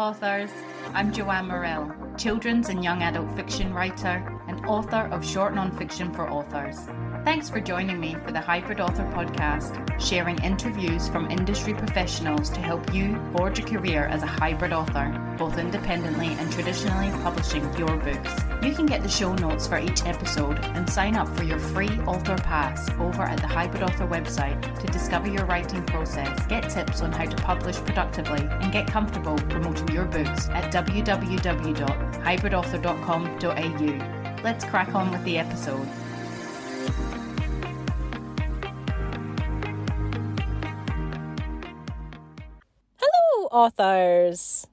authors. I'm Joanne Morrell, children's and young adult fiction writer and author of short nonfiction for authors. Thanks for joining me for the Hybrid Author podcast, sharing interviews from industry professionals to help you forge a career as a hybrid author, both independently and traditionally publishing your books. You can get the show notes for each episode and sign up for your free author pass over at the Hybrid Author website to discover your writing process, get tips on how to publish productively, and get comfortable promoting your books at www.hybridauthor.com.au. Let's crack on with the episode. Authors.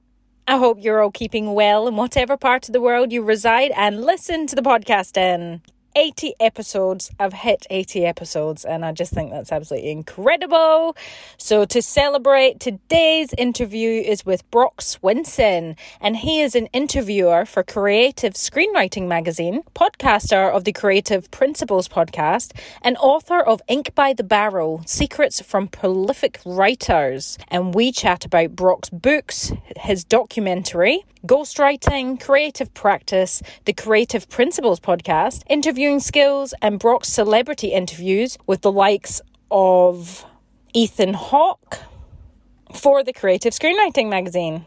I hope you're all keeping well in whatever part of the world you reside and listen to the podcast in. 80 episodes. I've hit 80 episodes, and I just think that's absolutely incredible. So, to celebrate, today's interview is with Brock Swinson, and he is an interviewer for Creative Screenwriting Magazine, podcaster of the Creative Principles podcast, and author of Ink by the Barrel Secrets from Prolific Writers. And we chat about Brock's books, his documentary, ghostwriting, creative practice, the Creative Principles podcast, interviewing skills, and Brock's celebrity interviews with the likes of Ethan Hawke for the Creative Screenwriting magazine.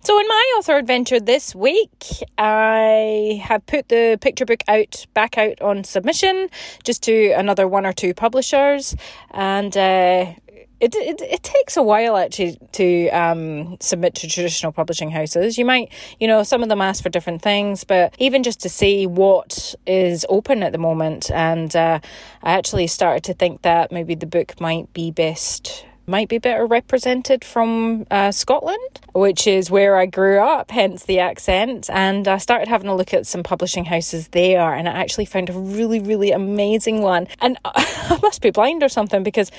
So, in my author adventure this week, I have put the picture book out back out on submission just to another one or two publishers, and uh, it, it it takes a while actually to um, submit to traditional publishing houses. You might, you know, some of them ask for different things, but even just to see what is open at the moment, and uh, I actually started to think that maybe the book might be best might be better represented from uh, Scotland, which is where I grew up, hence the accent. And I started having a look at some publishing houses there, and I actually found a really, really amazing one. And I must be blind or something because.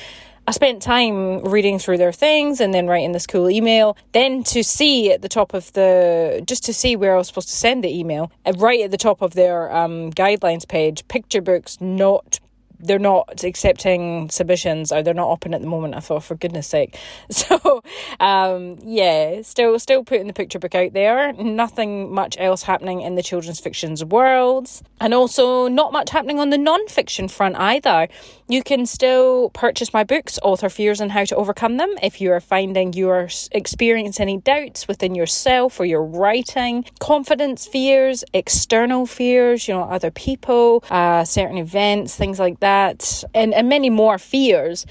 I spent time reading through their things and then writing this cool email. Then to see at the top of the, just to see where I was supposed to send the email, right at the top of their um, guidelines page, picture books not they're not accepting submissions or they're not open at the moment. I thought, for goodness sake. So, um, yeah, still, still putting the picture book out there. Nothing much else happening in the children's fictions worlds, and also not much happening on the non-fiction front either. You can still purchase my books, Author Fears and How to Overcome Them, if you are finding you are experiencing any doubts within yourself or your writing, confidence fears, external fears, you know, other people, uh, certain events, things like that and, and many more fears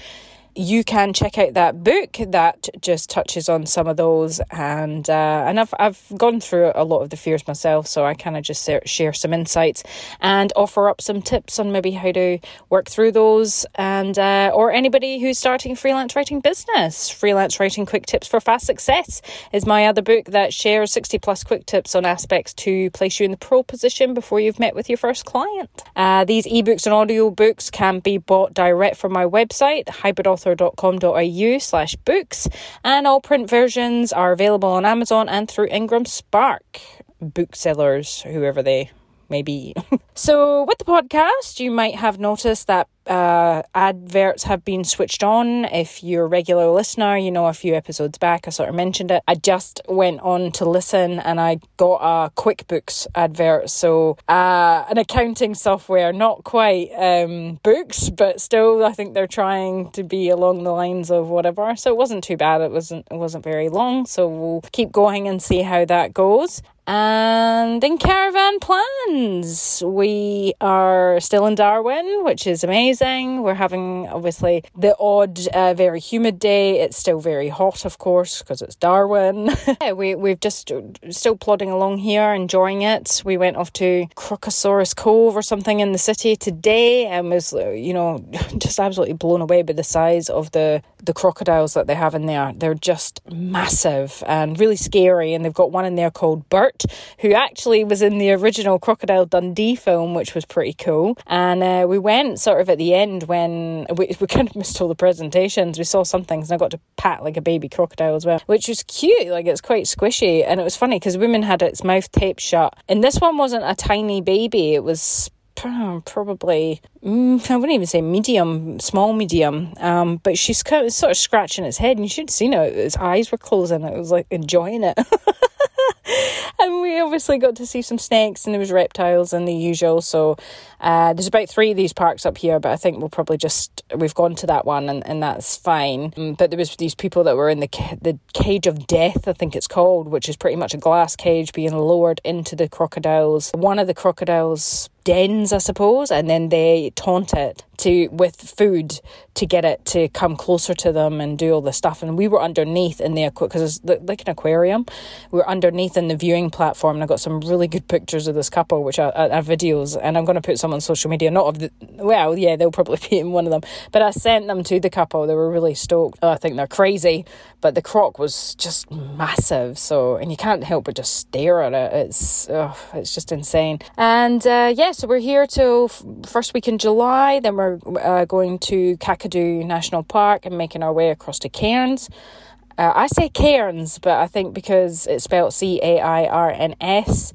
you can check out that book that just touches on some of those. And uh, and I've I've gone through a lot of the fears myself so I kind of just share some insights and offer up some tips on maybe how to work through those. And uh, or anybody who's starting freelance writing business. Freelance writing quick tips for fast success is my other book that shares 60 plus quick tips on aspects to place you in the pro position before you've met with your first client. Uh, these ebooks and audio books can be bought direct from my website hybrid author author.com.au slash books, and all print versions are available on Amazon and through Ingram Spark booksellers, whoever they may be. so, with the podcast, you might have noticed that uh, adverts have been switched on. If you're a regular listener, you know a few episodes back I sort of mentioned it. I just went on to listen and I got a QuickBooks advert. So, uh, an accounting software, not quite um, books, but still, I think they're trying to be along the lines of whatever. So, it wasn't too bad. It wasn't, it wasn't very long. So, we'll keep going and see how that goes. And in caravan plans, we are still in Darwin, which is amazing. We're having obviously the odd, uh, very humid day. It's still very hot, of course, because it's Darwin. yeah, we we've just still plodding along here, enjoying it. We went off to Crocosaurus Cove or something in the city today, and was you know just absolutely blown away by the size of the the crocodiles that they have in there. They're just massive and really scary, and they've got one in there called Bert who actually was in the original Crocodile Dundee film, which was pretty cool. And uh, we went sort of at the end when we, we kind of missed all the presentations. We saw some things, and I got to pat like a baby crocodile as well, which was cute. Like it's quite squishy, and it was funny because women had its mouth taped shut, and this one wasn't a tiny baby; it was probably mm, I wouldn't even say medium, small medium. Um, but she's kind of sort of scratching its head, and you should seen it. Its eyes were closing. It was like enjoying it. and we obviously got to see some snakes and there was reptiles and the usual. So uh, there's about three of these parks up here, but I think we'll probably just we've gone to that one and, and that's fine. Um, but there was these people that were in the the cage of death, I think it's called, which is pretty much a glass cage being lowered into the crocodiles. One of the crocodiles dens, I suppose, and then they taunt it to with food to get it to come closer to them and do all the stuff. And we were underneath in the because it's like an aquarium. We were underneath in the viewing platform, and I got some really good pictures of this couple, which are, are, videos, and I'm going to put some on social media. Not of the well, yeah, they'll probably be in one of them, but I sent them to the couple. They were really stoked. I think they're crazy, but the croc was just massive. So, and you can't help but just stare at it. It's oh, it's just insane. And uh, yeah, so we're here till first week in July. Then we're uh, going to Kakadu National Park and making our way across to Cairns. Uh, I say Cairns, but I think because it's spelled C A I R N S,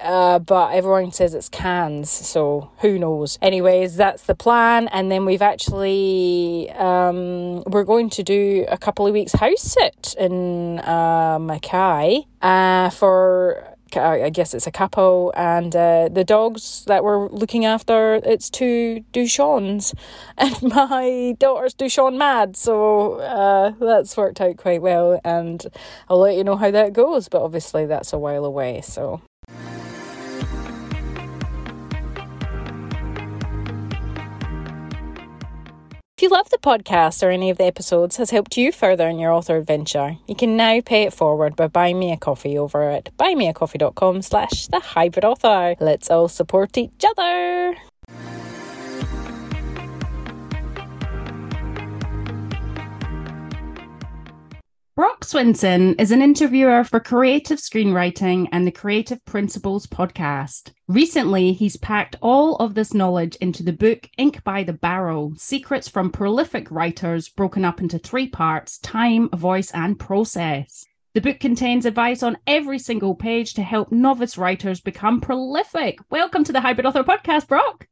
uh, but everyone says it's cans, so who knows? Anyways, that's the plan, and then we've actually um, we're going to do a couple of weeks house sit in uh, Mackay uh, for I guess it's a couple, and uh, the dogs that we're looking after, it's two Dachshunds, and my daughter's Dachshund mad, so uh, that's worked out quite well, and I'll let you know how that goes, but obviously that's a while away, so If you love the podcast or any of the episodes has helped you further in your author adventure, you can now pay it forward by buying me a coffee over at buymeacoffee.com slash the hybrid author. Let's all support each other. Brock Swinson is an interviewer for Creative Screenwriting and the Creative Principles podcast. Recently, he's packed all of this knowledge into the book Ink by the Barrel Secrets from Prolific Writers, broken up into three parts time, voice, and process. The book contains advice on every single page to help novice writers become prolific. Welcome to the Hybrid Author Podcast, Brock.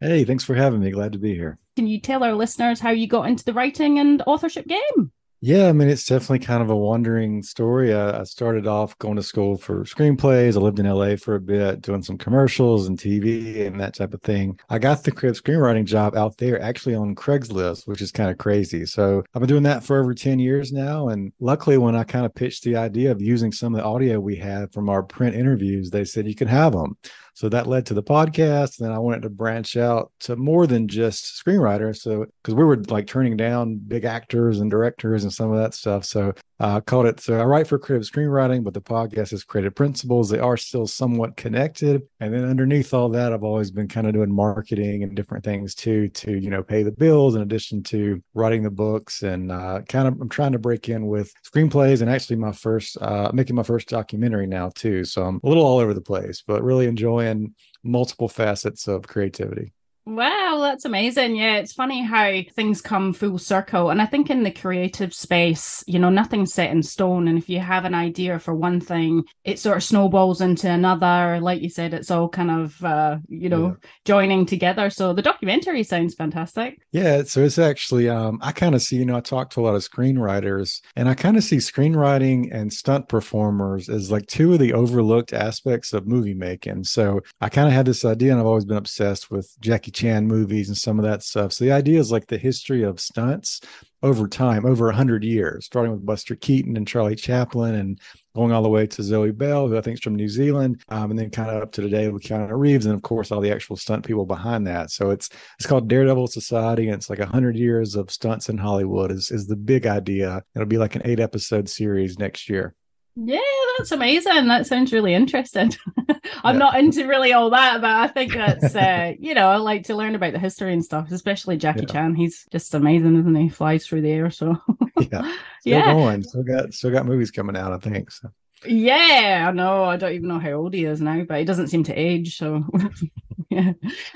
Hey, thanks for having me. Glad to be here. Can you tell our listeners how you got into the writing and authorship game? Yeah, I mean, it's definitely kind of a wandering story. I, I, started off going to school for screenplays. I lived in LA for a bit, doing some commercials and TV and that type of thing. I got the screenwriting job out there actually on Craigslist, which is kind of crazy. So I've been doing that for over 10 years now. And luckily, when I kind of pitched the idea of using some of the audio we had from our print interviews, they said you can have them. So that led to the podcast. And then I wanted to branch out to more than just screenwriter. So, because we were like turning down big actors and directors and some of that stuff. So uh, called it, so I write for creative screenwriting, but the podcast is creative principles. They are still somewhat connected. And then underneath all that, I've always been kind of doing marketing and different things too, to, you know, pay the bills in addition to writing the books and uh, kind of, I'm trying to break in with screenplays and actually my first, uh, making my first documentary now too. So I'm a little all over the place, but really enjoying multiple facets of creativity. Wow, that's amazing. Yeah, it's funny how things come full circle. And I think in the creative space, you know, nothing's set in stone. And if you have an idea for one thing, it sort of snowballs into another. Like you said, it's all kind of, uh, you know, yeah. joining together. So the documentary sounds fantastic. Yeah. So it's actually, um, I kind of see, you know, I talk to a lot of screenwriters and I kind of see screenwriting and stunt performers as like two of the overlooked aspects of movie making. So I kind of had this idea and I've always been obsessed with Jackie Chan movies and some of that stuff. So the idea is like the history of stunts over time, over a hundred years, starting with Buster Keaton and Charlie Chaplin, and going all the way to Zoe Bell, who I think is from New Zealand, um, and then kind of up to today with Keanu Reeves, and of course all the actual stunt people behind that. So it's it's called Daredevil Society, and it's like a hundred years of stunts in Hollywood is is the big idea. It'll be like an eight episode series next year. Yeah, that's amazing. That sounds really interesting. I'm yeah. not into really all that, but I think that's uh, you know, I like to learn about the history and stuff, especially Jackie yeah. Chan. He's just amazing, isn't he? Flies through the air. So yeah. Still yeah. going. Still got still got movies coming out, I think. So Yeah, I know. I don't even know how old he is now, but he doesn't seem to age. So, yeah.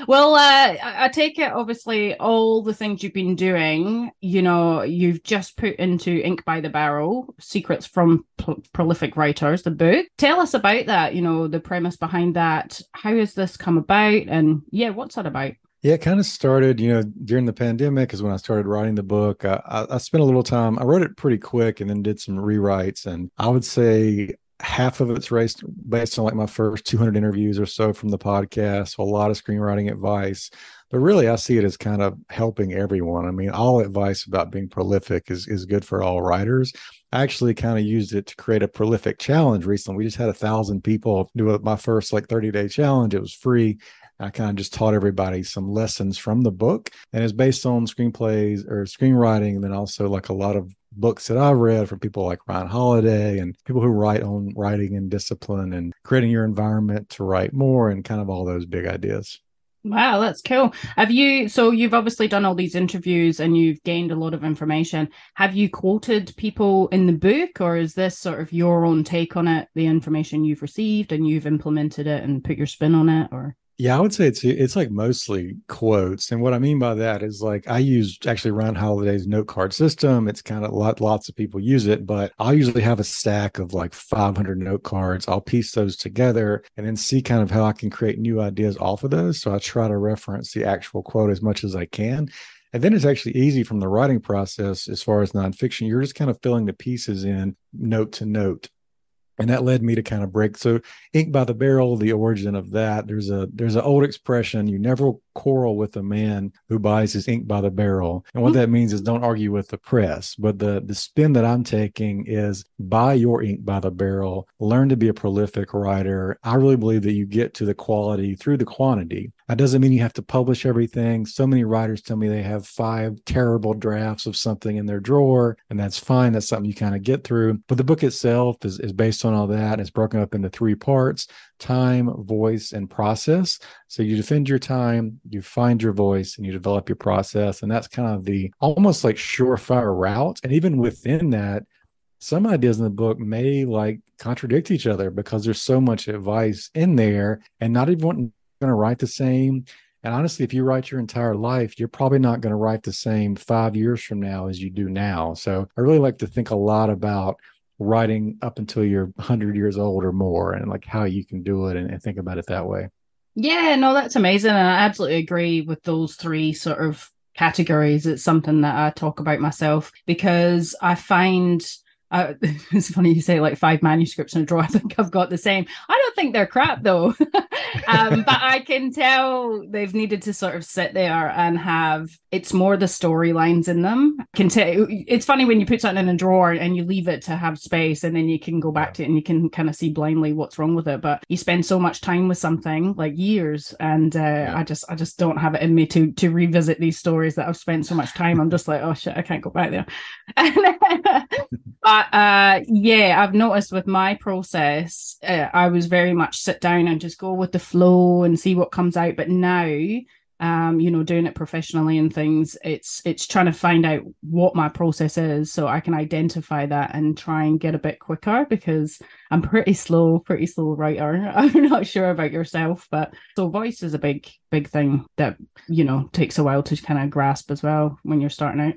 Well, uh, I take it obviously all the things you've been doing. You know, you've just put into Ink by the Barrel: Secrets from Pro- Prolific Writers, the book. Tell us about that. You know, the premise behind that. How has this come about? And yeah, what's that about? Yeah, it kind of started, you know, during the pandemic is when I started writing the book. I, I, I, spent a little time, I wrote it pretty quick and then did some rewrites. And I would say half of it's based, based on like my first 200 interviews or so from the podcast. So a lot of screenwriting advice. But really, I see it as kind of helping everyone. I mean, all advice about being prolific is, is good for all writers. I actually kind of used it to create a prolific challenge recently. We just had a thousand people do my first like 30 day challenge. It was free I kind of just taught everybody some lessons from the book, and it's based on screenplays or screenwriting, and then also like a lot of books that I've read from people like Ryan Holiday and people who write on writing and discipline and creating your environment to write more and kind of all those big ideas. Wow, that's cool. Have you so you've obviously done all these interviews and you've gained a lot of information. Have you quoted people in the book or is this sort of your own take on it, the information you've received and you've implemented it and put your spin on it or yeah, I would say it's it's like mostly quotes, and what I mean by that is like I use actually Ryan Holiday's note card system. It's kind of lot lots of people use it, but I'll usually have a stack of like 500 note cards. I'll piece those together and then see kind of how I can create new ideas off of those. So I try to reference the actual quote as much as I can. And then it's actually easy from the writing process as far as nonfiction. You're just kind of filling the pieces in note to note and that led me to kind of break so ink by the barrel the origin of that. There's a there's an old expression you never quarrel with a man who buys his ink by the barrel and what mm-hmm. that means is don't argue with the press but the the spin that i'm taking is buy your ink by the barrel learn to be a prolific writer i really believe that you get to the quality through the quantity that doesn't mean you have to publish everything. So many writers tell me they have five terrible drafts of something in their drawer, and that's fine. That's something you kind of get through. But the book itself is, is based on all that. and It's broken up into three parts time, voice, and process. So you defend your time, you find your voice, and you develop your process. And that's kind of the almost like surefire route. And even within that, some ideas in the book may like contradict each other because there's so much advice in there and not even going to write the same. And honestly, if you write your entire life, you're probably not going to write the same five years from now as you do now. So I really like to think a lot about writing up until you're 100 years old or more and like how you can do it and, and think about it that way. Yeah, no, that's amazing. And I absolutely agree with those three sort of categories. It's something that I talk about myself because I find uh, it's funny you say like five manuscripts in a drawer. I think I've got the same. I don't think they're crap though, um, but I can tell they've needed to sort of sit there and have. It's more the storylines in them. I can tell. It's funny when you put something in a drawer and you leave it to have space, and then you can go back to it and you can kind of see blindly what's wrong with it. But you spend so much time with something like years, and uh, yeah. I just I just don't have it in me to to revisit these stories that I've spent so much time. I'm just like, oh shit, I can't go back there. but uh, yeah, I've noticed with my process, uh, I was very much sit down and just go with the flow and see what comes out. But now, um, you know, doing it professionally and things, it's it's trying to find out what my process is so I can identify that and try and get a bit quicker because I'm pretty slow, pretty slow writer. I'm not sure about yourself, but so voice is a big, big thing that you know takes a while to kind of grasp as well when you're starting out.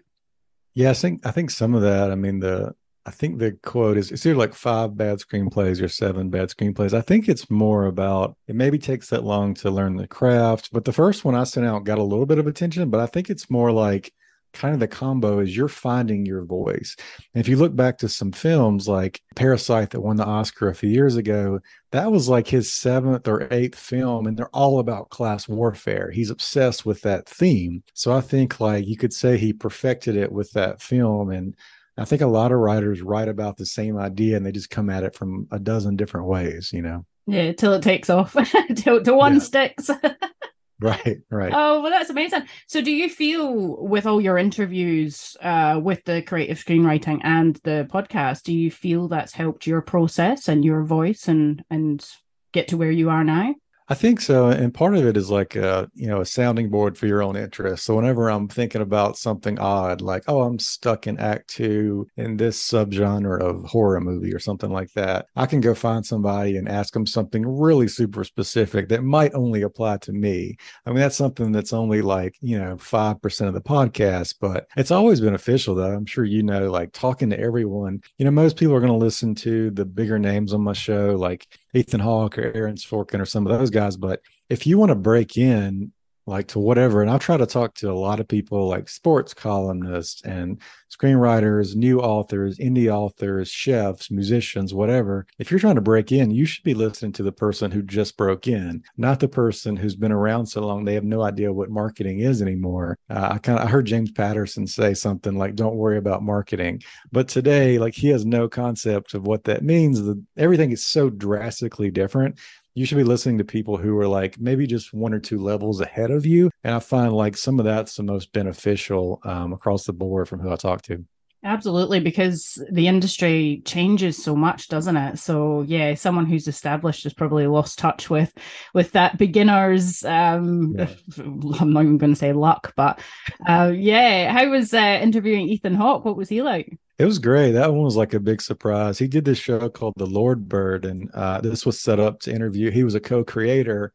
Yeah, I think I think some of that. I mean, the I think the quote is it's either like five bad screenplays or seven bad screenplays. I think it's more about it maybe takes that long to learn the craft. But the first one I sent out got a little bit of attention, but I think it's more like kind of the combo is you're finding your voice. And if you look back to some films like Parasite that won the Oscar a few years ago, that was like his seventh or eighth film, and they're all about class warfare. He's obsessed with that theme. So I think like you could say he perfected it with that film. And I think a lot of writers write about the same idea and they just come at it from a dozen different ways, you know. Yeah, till it takes off, till, till one yeah. sticks. right, right. Oh, well, that's amazing. So, do you feel with all your interviews uh, with the creative screenwriting and the podcast, do you feel that's helped your process and your voice and and get to where you are now? I think so, and part of it is like a you know a sounding board for your own interest. So whenever I'm thinking about something odd, like oh I'm stuck in Act Two in this subgenre of horror movie or something like that, I can go find somebody and ask them something really super specific that might only apply to me. I mean that's something that's only like you know five percent of the podcast, but it's always beneficial though. I'm sure you know, like talking to everyone. You know, most people are going to listen to the bigger names on my show, like Ethan Hawke or Aaron Sorkin or some of those guys. But if you want to break in, like to whatever, and I'll try to talk to a lot of people like sports columnists and screenwriters, new authors, indie authors, chefs, musicians, whatever. If you're trying to break in, you should be listening to the person who just broke in, not the person who's been around so long they have no idea what marketing is anymore. Uh, I kind of I heard James Patterson say something like, "Don't worry about marketing," but today, like he has no concept of what that means. The, everything is so drastically different you should be listening to people who are like maybe just one or two levels ahead of you. And I find like some of that's the most beneficial um, across the board from who I talk to. Absolutely, because the industry changes so much, doesn't it? So yeah, someone who's established has probably lost touch with with that beginners. Um, yeah. I'm not even going to say luck, but uh, yeah. How was uh, interviewing Ethan Hawke? What was he like? It was great. That one was like a big surprise. He did this show called The Lord Bird, and uh, this was set up to interview. He was a co-creator,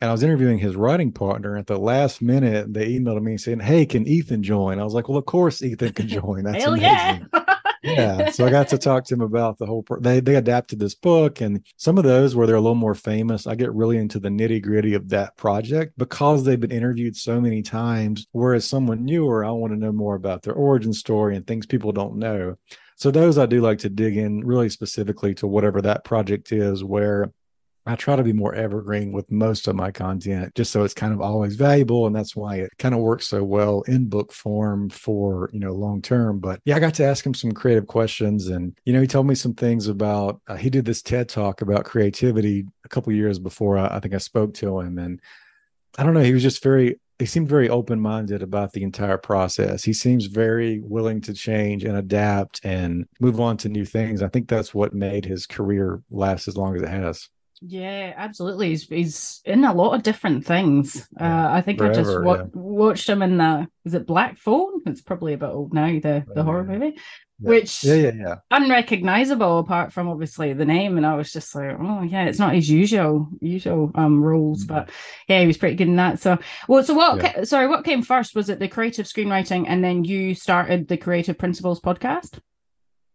and I was interviewing his writing partner. At the last minute, they emailed me saying, "Hey, can Ethan join?" I was like, "Well, of course Ethan can join. That's Hell amazing." Yeah. yeah. So I got to talk to him about the whole. Pro- they they adapted this book, and some of those where they're a little more famous. I get really into the nitty gritty of that project because they've been interviewed so many times. Whereas someone newer, I want to know more about their origin story and things people don't know. So those I do like to dig in really specifically to whatever that project is, where I try to be more evergreen with most of my content just so it's kind of always valuable. And that's why it kind of works so well in book form for, you know, long term. But yeah, I got to ask him some creative questions. And, you know, he told me some things about, uh, he did this TED talk about creativity a couple years before I, I think I spoke to him. And I don't know, he was just very, he seemed very open minded about the entire process. He seems very willing to change and adapt and move on to new things. I think that's what made his career last as long as it has. Yeah, absolutely. He's, he's in a lot of different things. Yeah, uh, I think forever, I just wa- yeah. watched him in the is it Black Phone? It's probably a bit old now. The the oh, horror yeah. movie, which yeah, yeah, yeah, unrecognizable apart from obviously the name. And I was just like, oh yeah, it's not his usual usual um roles, mm-hmm. but yeah, he was pretty good in that. So well, so what? Ca- sorry, what came first? Was it the creative screenwriting, and then you started the Creative Principles podcast?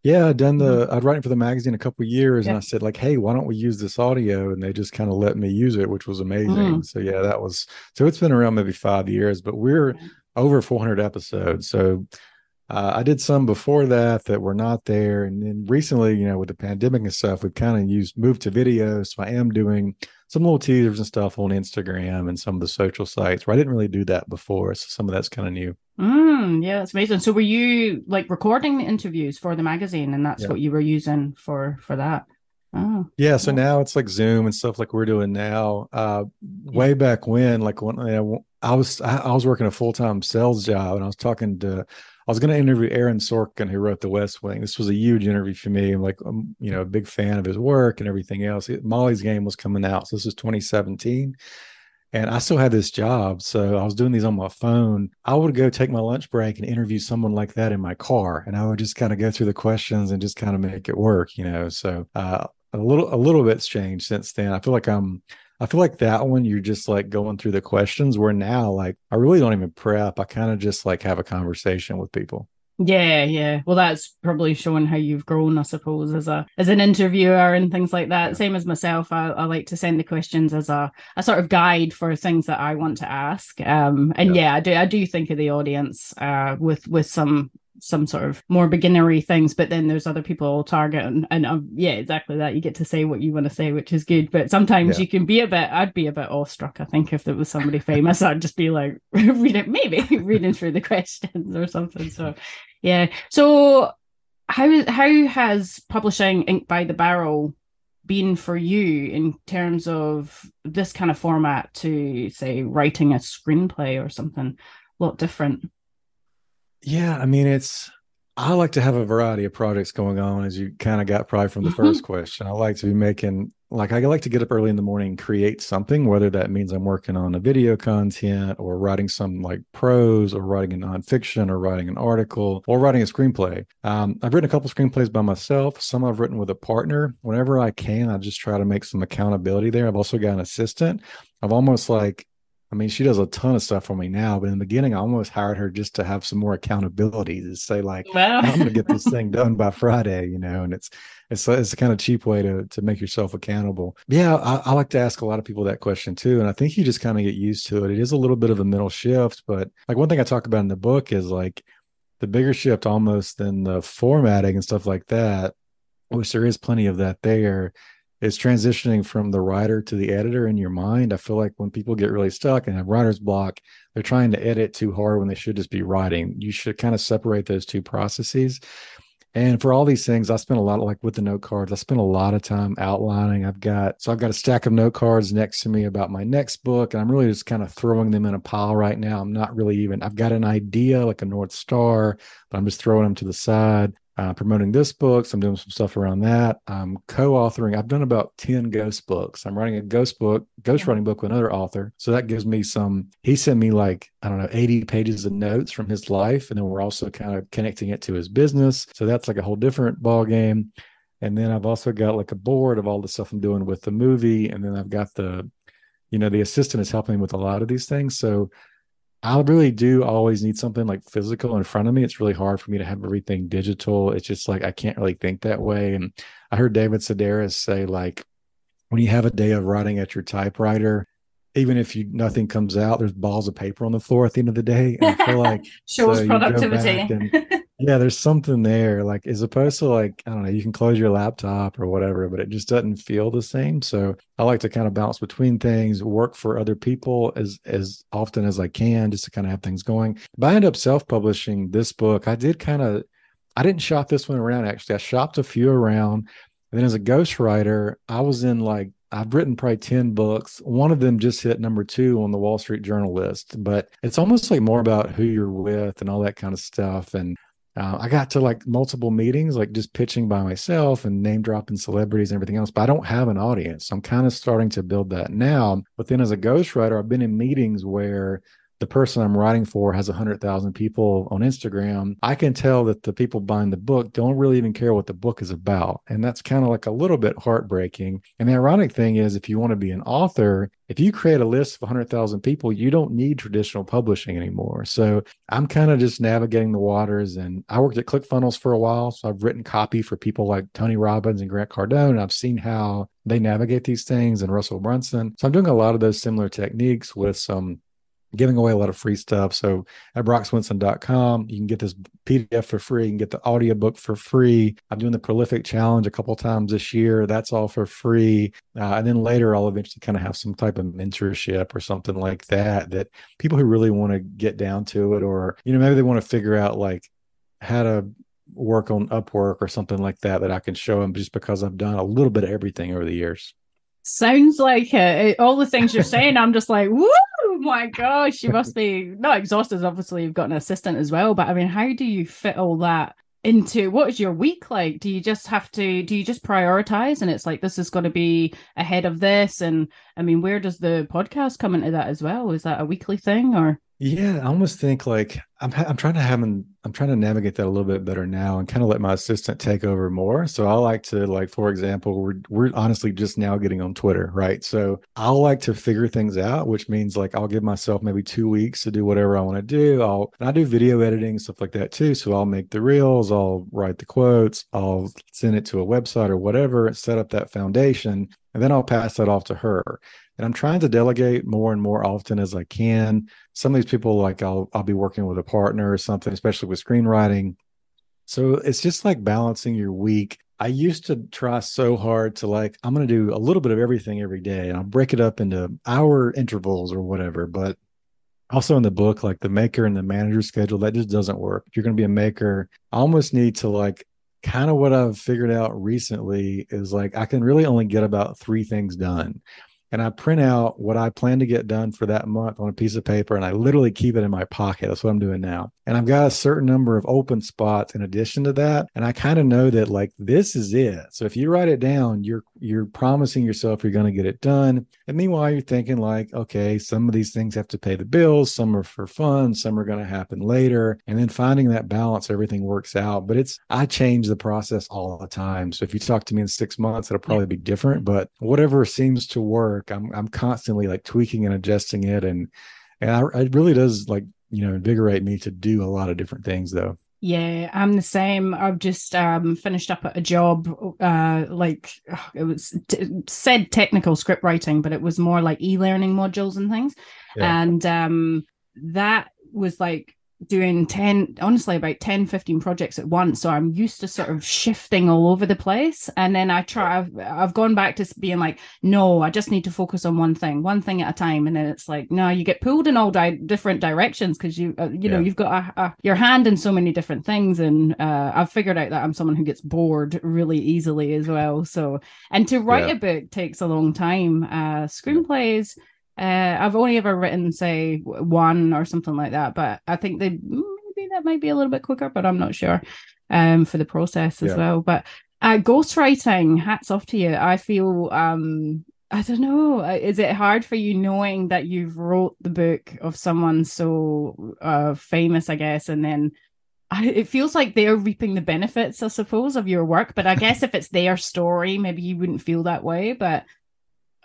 Yeah, I'd done the mm-hmm. I'd written for the magazine a couple years, and I said like, "Hey, why don't we use this audio?" And they just kind of let me use it, which was amazing. Mm. So yeah, that was so it's been around maybe five years, but we're over 400 episodes. So uh, I did some before that that were not there, and then recently, you know, with the pandemic and stuff, we've kind of used moved to video. So I am doing some little teasers and stuff on Instagram and some of the social sites where I didn't really do that before. So some of that's kind of new. Mm, yeah, that's amazing. So were you like recording the interviews for the magazine and that's yeah. what you were using for for that? Oh. Yeah, so now it's like Zoom and stuff like we're doing now. Uh way back when like when I, I was I, I was working a full-time sales job and I was talking to I was going to interview Aaron Sorkin, who wrote The West Wing. This was a huge interview for me. I'm like, I'm, you know, a big fan of his work and everything else. Molly's Game was coming out, so this was 2017, and I still had this job. So I was doing these on my phone. I would go take my lunch break and interview someone like that in my car. And I would just kind of go through the questions and just kind of make it work, you know. So uh, a little a little bit's changed since then. I feel like I'm I feel like that one you're just like going through the questions where now like I really don't even prep. I kind of just like have a conversation with people. Yeah, yeah. Well, that's probably showing how you've grown, I suppose, as a as an interviewer and things like that. Same as myself, I, I like to send the questions as a a sort of guide for things that I want to ask. Um, and yeah, yeah I do I do think of the audience uh with with some some sort of more beginnery things but then there's other people target and, and um, yeah exactly that. You get to say what you want to say which is good. But sometimes yeah. you can be a bit i'd be a bit awestruck i think if there was somebody famous i'd just be like reading maybe reading through the questions or something. So yeah. So how how has publishing ink by the barrel been for you in terms of this kind of format to say writing a screenplay or something? A lot different yeah, I mean it's I like to have a variety of projects going on, as you kind of got probably from the mm-hmm. first question. I like to be making, like, I like to get up early in the morning and create something, whether that means I'm working on a video content or writing some like prose or writing a nonfiction or writing an article or writing a screenplay. Um, I've written a couple screenplays by myself, some I've written with a partner. Whenever I can, I just try to make some accountability there. I've also got an assistant. I've almost like I mean, she does a ton of stuff for me now, but in the beginning, I almost hired her just to have some more accountability to say, like, wow. I'm going to get this thing done by Friday, you know, and it's, it's, it's a kind of cheap way to, to make yourself accountable. Yeah. I, I like to ask a lot of people that question too. And I think you just kind of get used to it. It is a little bit of a mental shift, but like one thing I talk about in the book is like the bigger shift almost than the formatting and stuff like that, which there is plenty of that there is transitioning from the writer to the editor in your mind. I feel like when people get really stuck and have writer's block, they're trying to edit too hard when they should just be writing. You should kind of separate those two processes. And for all these things, I spent a lot of like with the note cards, I spent a lot of time outlining. I've got so I've got a stack of note cards next to me about my next book, and I'm really just kind of throwing them in a pile right now. I'm not really even I've got an idea like a North Star, but I'm just throwing them to the side uh, promoting this book. So I'm doing some stuff around that. I'm co-authoring. I've done about 10 ghost books. I'm writing a ghost book, ghost writing book with another author. So that gives me some, he sent me like, I don't know, 80 pages of notes from his life. And then we're also kind of connecting it to his business. So that's like a whole different ball game. And then I've also got like a board of all the stuff I'm doing with the movie. And then I've got the, you know, the assistant is helping me with a lot of these things. So I really do always need something like physical in front of me. It's really hard for me to have everything digital. It's just like I can't really think that way. And I heard David Sedaris say like when you have a day of writing at your typewriter, even if you nothing comes out, there's balls of paper on the floor at the end of the day. And I feel like shows productivity. And, yeah, there's something there. Like as opposed to like, I don't know, you can close your laptop or whatever, but it just doesn't feel the same. So I like to kind of bounce between things, work for other people as as often as I can, just to kind of have things going. But I end up self-publishing this book. I did kind of I didn't shop this one around actually. I shopped a few around. And then as a ghostwriter, I was in like I've written probably 10 books. One of them just hit number two on the Wall Street Journal list, but it's almost like more about who you're with and all that kind of stuff. And uh, I got to like multiple meetings, like just pitching by myself and name dropping celebrities and everything else, but I don't have an audience. So I'm kind of starting to build that now. But then as a ghostwriter, I've been in meetings where the person I'm writing for has 100,000 people on Instagram, I can tell that the people buying the book don't really even care what the book is about. And that's kind of like a little bit heartbreaking. And the ironic thing is, if you want to be an author, if you create a list of 100,000 people, you don't need traditional publishing anymore. So I'm kind of just navigating the waters. And I worked at ClickFunnels for a while. So I've written copy for people like Tony Robbins and Grant Cardone. And I've seen how they navigate these things and Russell Brunson. So I'm doing a lot of those similar techniques with some giving away a lot of free stuff. So at brockswinson.com, you can get this PDF for free. You can get the audiobook for free. I'm doing the prolific challenge a couple times this year. That's all for free. Uh, and then later I'll eventually kind of have some type of mentorship or something like that, that people who really want to get down to it, or, you know, maybe they want to figure out like how to work on Upwork or something like that, that I can show them just because I've done a little bit of everything over the years. Sounds like it. All the things you're saying, I'm just like, woo! My gosh, you must be not exhausted. Obviously, you've got an assistant as well, but I mean, how do you fit all that into what is your week like? Do you just have to, do you just prioritize and it's like, this is going to be ahead of this? And I mean, where does the podcast come into that as well? Is that a weekly thing or? Yeah, I almost think like I'm I'm trying to have an, I'm trying to navigate that a little bit better now and kind of let my assistant take over more. So I like to like for example, we're we're honestly just now getting on Twitter, right? So I'll like to figure things out, which means like I'll give myself maybe 2 weeks to do whatever I want to do. I'll and I do video editing stuff like that too. So I'll make the reels, I'll write the quotes, I'll send it to a website or whatever, set up that foundation, and then I'll pass that off to her and I'm trying to delegate more and more often as I can. Some of these people, like I'll I'll be working with a partner or something, especially with screenwriting. So it's just like balancing your week. I used to try so hard to like I'm going to do a little bit of everything every day, and I'll break it up into hour intervals or whatever. But also in the book, like the maker and the manager schedule, that just doesn't work. If you're going to be a maker, I almost need to like kind of what I've figured out recently is like I can really only get about three things done and I print out what I plan to get done for that month on a piece of paper and I literally keep it in my pocket. That's what I'm doing now. And I've got a certain number of open spots in addition to that. And I kind of know that like this is it. So if you write it down, you're you're promising yourself you're going to get it done. And meanwhile, you're thinking like, okay, some of these things have to pay the bills, some are for fun, some are going to happen later. And then finding that balance, everything works out. But it's I change the process all the time. So if you talk to me in six months, it'll probably be different. But whatever seems to work, I'm I'm constantly like tweaking and adjusting it and and I, it really does like you know invigorate me to do a lot of different things though. Yeah i'm the same. I've just um finished up at a job uh like it was t- said technical script writing but it was more like e-learning modules and things. Yeah. and um that was like doing 10 honestly about 10 15 projects at once. So i'm used to sort of shifting all over the place. And then i try I've, I've gone back to being like no i just need to focus on one thing one thing at a time. And then it's like no you get pulled in all di- different directions because you uh, you yeah. know you've got a, a, your hand in so many different things. And uh, i've figured out that i'm someone who gets bored really easily as well. So and to write yeah. a book takes a long time. Uh screenplays yeah uh, I've only ever written, say, one or something like that, but I think they maybe that might be a little bit quicker, but I'm not sure um, for the process as yeah. well. But uh, ghostwriting, hats off to you. I feel, um, I don't know, uh, is it hard for you knowing that you've wrote the book of someone so uh, famous, I guess, and then I, it feels like they're reaping the benefits, I suppose, of your work. But I guess if it's their story, maybe you wouldn't feel that way. But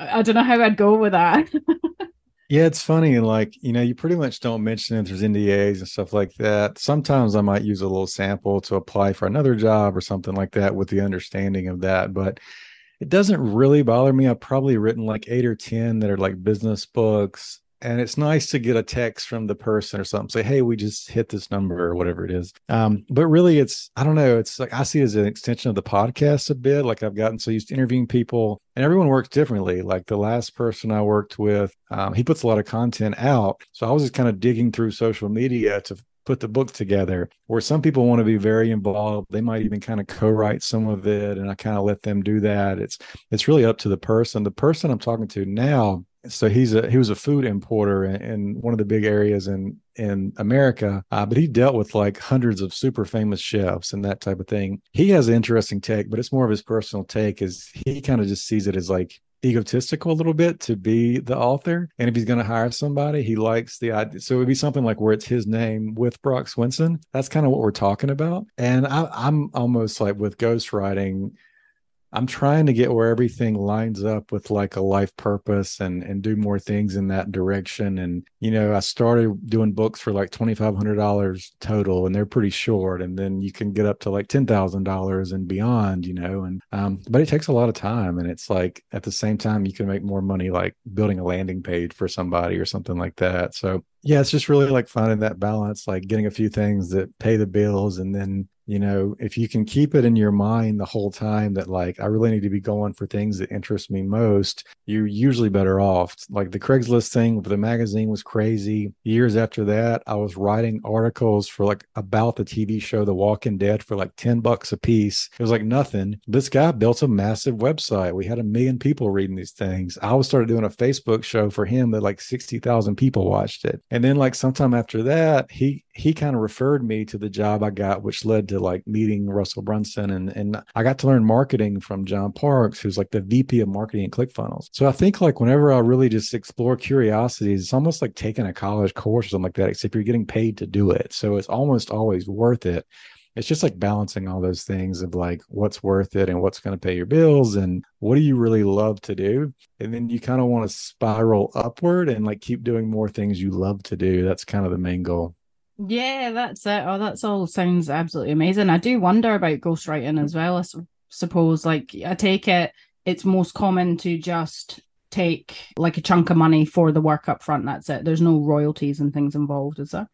I don't know how I'd go with that. yeah, it's funny. Like, you know, you pretty much don't mention it. There's NDAs and stuff like that. Sometimes I might use a little sample to apply for another job or something like that with the understanding of that. But it doesn't really bother me. I've probably written like eight or 10 that are like business books and it's nice to get a text from the person or something say hey we just hit this number or whatever it is. Um, but really it's i don't know it's like i see it as an extension of the podcast a bit like i've gotten so used to interviewing people and everyone works differently. Like the last person i worked with um, he puts a lot of content out so i was just kind of digging through social media to put the book together where some people want to be very involved they might even kind of co-write some of it and i kind of let them do that. It's it's really up to the person. The person i'm talking to now so he's a he was a food importer in, in one of the big areas in in America, uh, but he dealt with like hundreds of super famous chefs and that type of thing. He has an interesting take, but it's more of his personal take. Is he kind of just sees it as like egotistical a little bit to be the author. And if he's going to hire somebody, he likes the idea. So it would be something like where it's his name with Brock Swinson. That's kind of what we're talking about. And I, I'm almost like with ghostwriting, I'm trying to get where everything lines up with like a life purpose and and do more things in that direction. And you know, I started doing books for like twenty five hundred dollars total, and they're pretty short. And then you can get up to like ten thousand dollars and beyond. You know, and um, but it takes a lot of time, and it's like at the same time you can make more money like building a landing page for somebody or something like that. So yeah, it's just really like finding that balance, like getting a few things that pay the bills and then you know if you can keep it in your mind the whole time that like i really need to be going for things that interest me most you're usually better off. Like the craigslist thing with the magazine was crazy. Years after that i was writing articles for like about the tv show the walking dead for like 10 bucks a piece. It was like nothing. This guy built a massive website. We had a million people reading these things. I was started doing a facebook show for him that like 60000 people watched it. And then like sometime after that he he kind of referred me to the job I got, which led to like meeting Russell Brunson. And, and I got to learn marketing from John Parks, who's like the VP of marketing at ClickFunnels. So I think like whenever I really just explore curiosities, it's almost like taking a college course or something like that, except you're getting paid to do it. So it's almost always worth it. It's just like balancing all those things of like what's worth it and what's going to pay your bills and what do you really love to do. And then you kind of want to spiral upward and like keep doing more things you love to do. That's kind of the main goal. Yeah, that's it. Oh, that's all sounds absolutely amazing. I do wonder about ghostwriting as well. I suppose, like, I take it it's most common to just take like a chunk of money for the work up front. That's it. There's no royalties and things involved, is there?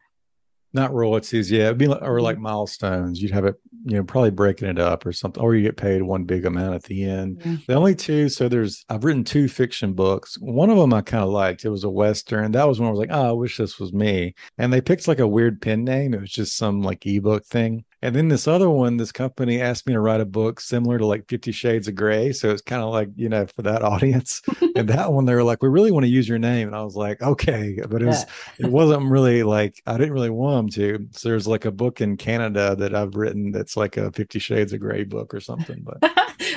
Not royalties, yeah. It'd be like, or like mm-hmm. milestones. You'd have it, you know, probably breaking it up or something, or you get paid one big amount at the end. Yeah. The only two, so there's I've written two fiction books. One of them I kind of liked. It was a western. That was one I was like, oh, I wish this was me. And they picked like a weird pen name. It was just some like ebook thing. And then this other one, this company asked me to write a book similar to like Fifty Shades of Grey. So it's kind of like, you know, for that audience. and that one, they were like, we really want to use your name. And I was like, okay. But it was, it wasn't really like, I didn't really want them to. So there's like a book in Canada that I've written that's like a Fifty Shades of Grey book or something. But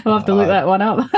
I'll have to look uh, that one up.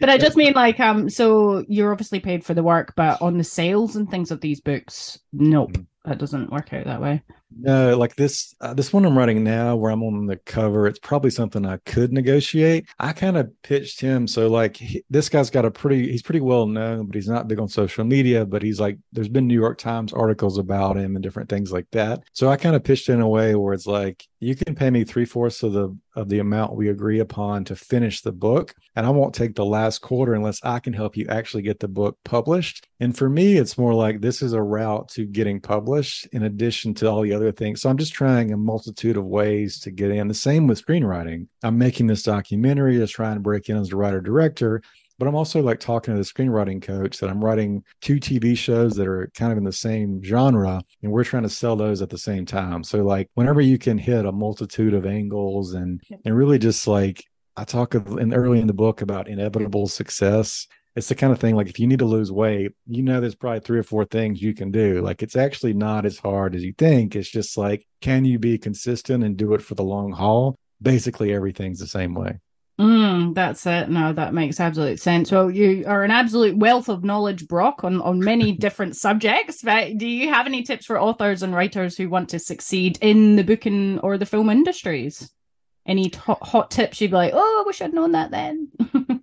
but I just mean like um so you're obviously paid for the work, but on the sales and things of these books, nope. Mm-hmm that doesn't work out that way. No, like this uh, this one I'm writing now where I'm on the cover, it's probably something I could negotiate. I kind of pitched him so like he, this guy's got a pretty he's pretty well known, but he's not big on social media, but he's like there's been New York Times articles about him and different things like that. So I kind of pitched in a way where it's like you can pay me three fourths of the of the amount we agree upon to finish the book, and I won't take the last quarter unless I can help you actually get the book published. And for me, it's more like this is a route to getting published in addition to all the other things. So I'm just trying a multitude of ways to get in. The same with screenwriting. I'm making this documentary to trying to break in as a writer director but I'm also like talking to the screenwriting coach that I'm writing two TV shows that are kind of in the same genre, and we're trying to sell those at the same time. So like whenever you can hit a multitude of angles and and really just like I talk in early in the book about inevitable success. It's the kind of thing like if you need to lose weight, you know there's probably three or four things you can do. Like it's actually not as hard as you think. It's just like can you be consistent and do it for the long haul? Basically everything's the same way. Mm, that's it. No, that makes absolute sense. Well, you are an absolute wealth of knowledge, Brock, on, on many different subjects. But do you have any tips for authors and writers who want to succeed in the booking or the film industries? Any t- hot tips you'd be like, oh, I wish I'd known that then?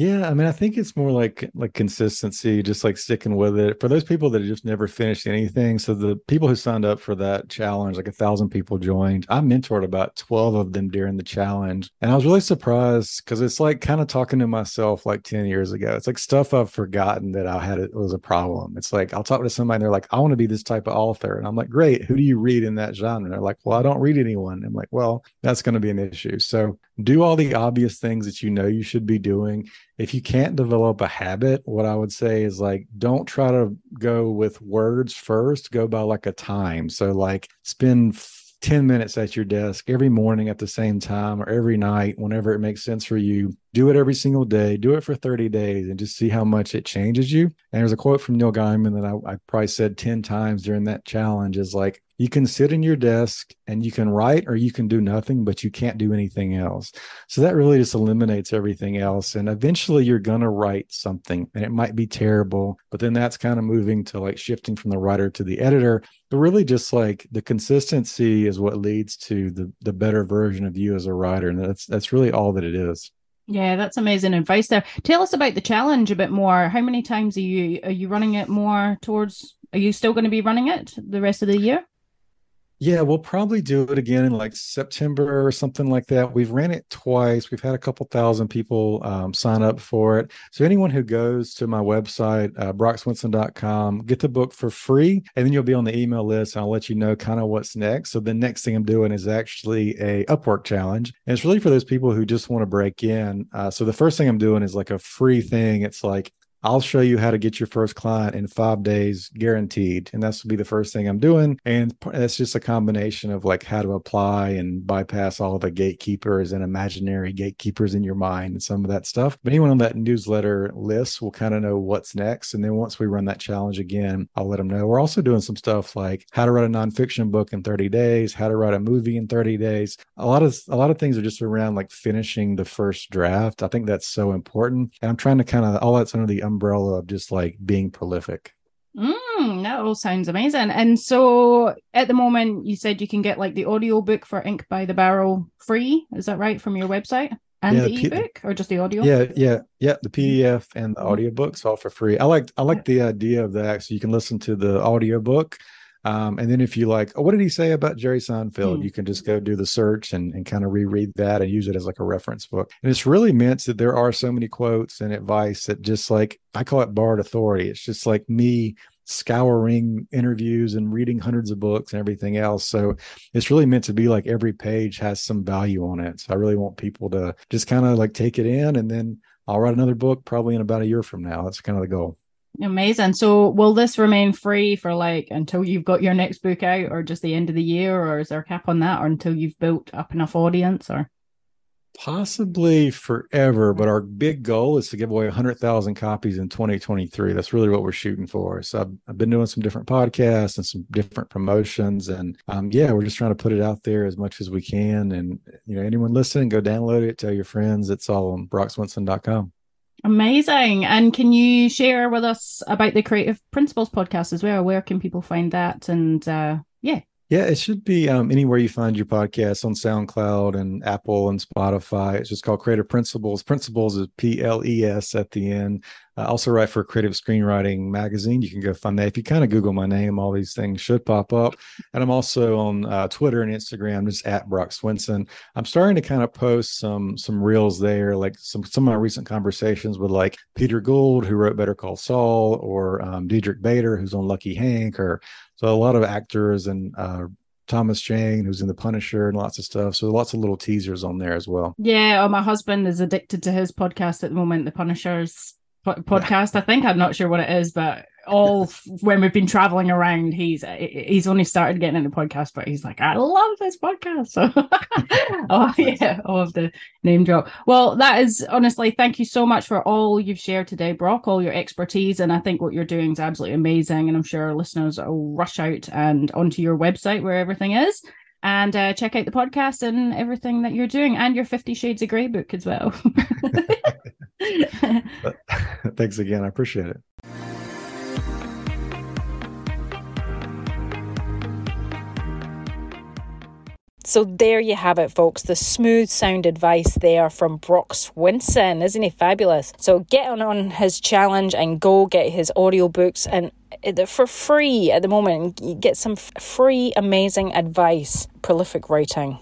Yeah, I mean, I think it's more like like consistency, just like sticking with it. For those people that just never finished anything, so the people who signed up for that challenge, like a thousand people joined. I mentored about twelve of them during the challenge, and I was really surprised because it's like kind of talking to myself like ten years ago. It's like stuff I've forgotten that I had it was a problem. It's like I'll talk to somebody, and they're like, "I want to be this type of author," and I'm like, "Great, who do you read in that genre?" And they're like, "Well, I don't read anyone." I'm like, "Well, that's going to be an issue." So do all the obvious things that you know you should be doing. If you can't develop a habit, what I would say is like, don't try to go with words first, go by like a time. So, like, spend 10 minutes at your desk every morning at the same time or every night, whenever it makes sense for you. Do it every single day. Do it for 30 days and just see how much it changes you. And there's a quote from Neil Gaiman that I, I probably said 10 times during that challenge is like, you can sit in your desk and you can write or you can do nothing, but you can't do anything else. So that really just eliminates everything else. And eventually you're going to write something and it might be terrible, but then that's kind of moving to like shifting from the writer to the editor. But really just like the consistency is what leads to the, the better version of you as a writer. And that's, that's really all that it is. Yeah, that's amazing advice there. Tell us about the challenge a bit more. How many times are you are you running it more towards are you still going to be running it the rest of the year? Yeah, we'll probably do it again in like September or something like that. We've ran it twice. We've had a couple thousand people um, sign up for it. So anyone who goes to my website, uh, brockswinson.com, get the book for free, and then you'll be on the email list. And I'll let you know kind of what's next. So the next thing I'm doing is actually a Upwork challenge, and it's really for those people who just want to break in. Uh, so the first thing I'm doing is like a free thing. It's like I'll show you how to get your first client in five days guaranteed. And that's be the first thing I'm doing. And that's just a combination of like how to apply and bypass all the gatekeepers and imaginary gatekeepers in your mind and some of that stuff. But anyone on that newsletter list will kind of know what's next. And then once we run that challenge again, I'll let them know. We're also doing some stuff like how to write a nonfiction book in 30 days, how to write a movie in 30 days. A lot of a lot of things are just around like finishing the first draft. I think that's so important. And I'm trying to kind of all that's under the umbrella of just like being prolific. Mm, that all sounds amazing. And so at the moment, you said you can get like the audio book for Ink by the Barrel free. Is that right from your website? And yeah, the ebook or just the audio? Yeah, yeah, yeah. The PDF and the audiobooks all for free. I like I like the idea of that. So you can listen to the audiobook um, and then if you like, oh, what did he say about Jerry Seinfeld? Mm. You can just go do the search and, and kind of reread that and use it as like a reference book. And it's really meant that there are so many quotes and advice that just like I call it barred authority. It's just like me scouring interviews and reading hundreds of books and everything else. So it's really meant to be like every page has some value on it. So I really want people to just kind of like take it in and then I'll write another book probably in about a year from now. That's kind of the goal. Amazing. So will this remain free for like until you've got your next book out or just the end of the year or is there a cap on that or until you've built up enough audience or possibly forever, but our big goal is to give away 100,000 copies in 2023. That's really what we're shooting for. So I've, I've, been doing some different podcasts and some different promotions. And um, yeah, we're just trying to put it out there as much as we can. And, you know, anyone listening, go download it, tell your friends. It's all on brockswinson.com. Amazing. And can you share with us about the Creative Principles podcast as well? Where can people find that? And uh, yeah. Yeah, it should be um, anywhere you find your podcast on SoundCloud and Apple and Spotify. It's just called Creative Principles. Principles is P L E S at the end. I also write for Creative Screenwriting Magazine. You can go find that. If you kind of Google my name, all these things should pop up. And I'm also on uh, Twitter and Instagram, just at Brock Swinson. I'm starting to kind of post some some reels there, like some some of my recent conversations with like Peter Gould, who wrote Better Call Saul, or um, Diedrich Bader, who's on Lucky Hank, or so a lot of actors and uh, Thomas Jane, who's in The Punisher and lots of stuff. So lots of little teasers on there as well. Yeah, oh, my husband is addicted to his podcast at the moment, The Punishers podcast. I think I'm not sure what it is, but all when we've been traveling around, he's he's only started getting into podcast, but he's like, I love this podcast. So, oh yeah, all of the name drop. Well, that is honestly, thank you so much for all you've shared today, Brock, all your expertise, and I think what you're doing is absolutely amazing. And I'm sure our listeners will rush out and onto your website where everything is. And uh, check out the podcast and everything that you're doing, and your Fifty Shades of Grey book as well. Thanks again. I appreciate it. So there you have it, folks. The smooth sound advice there from Brock Swinson. Isn't he fabulous? So get on, on his challenge and go get his audiobooks and uh, for free at the moment. You get some free, amazing advice. Prolific writing.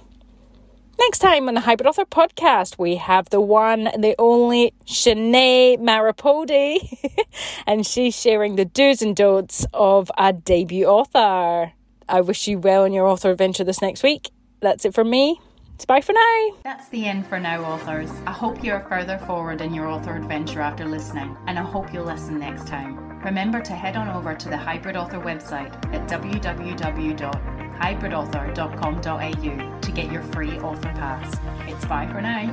Next time on the Hybrid Author podcast, we have the one, the only Shanae Maripodi, and she's sharing the do's and don'ts of a debut author. I wish you well in your author adventure this next week. That's it from me. It's bye for now. That's the end for now, authors. I hope you're further forward in your author adventure after listening, and I hope you'll listen next time. Remember to head on over to the Hybrid Author website at www.hybridauthor.com.au to get your free author pass. It's bye for now.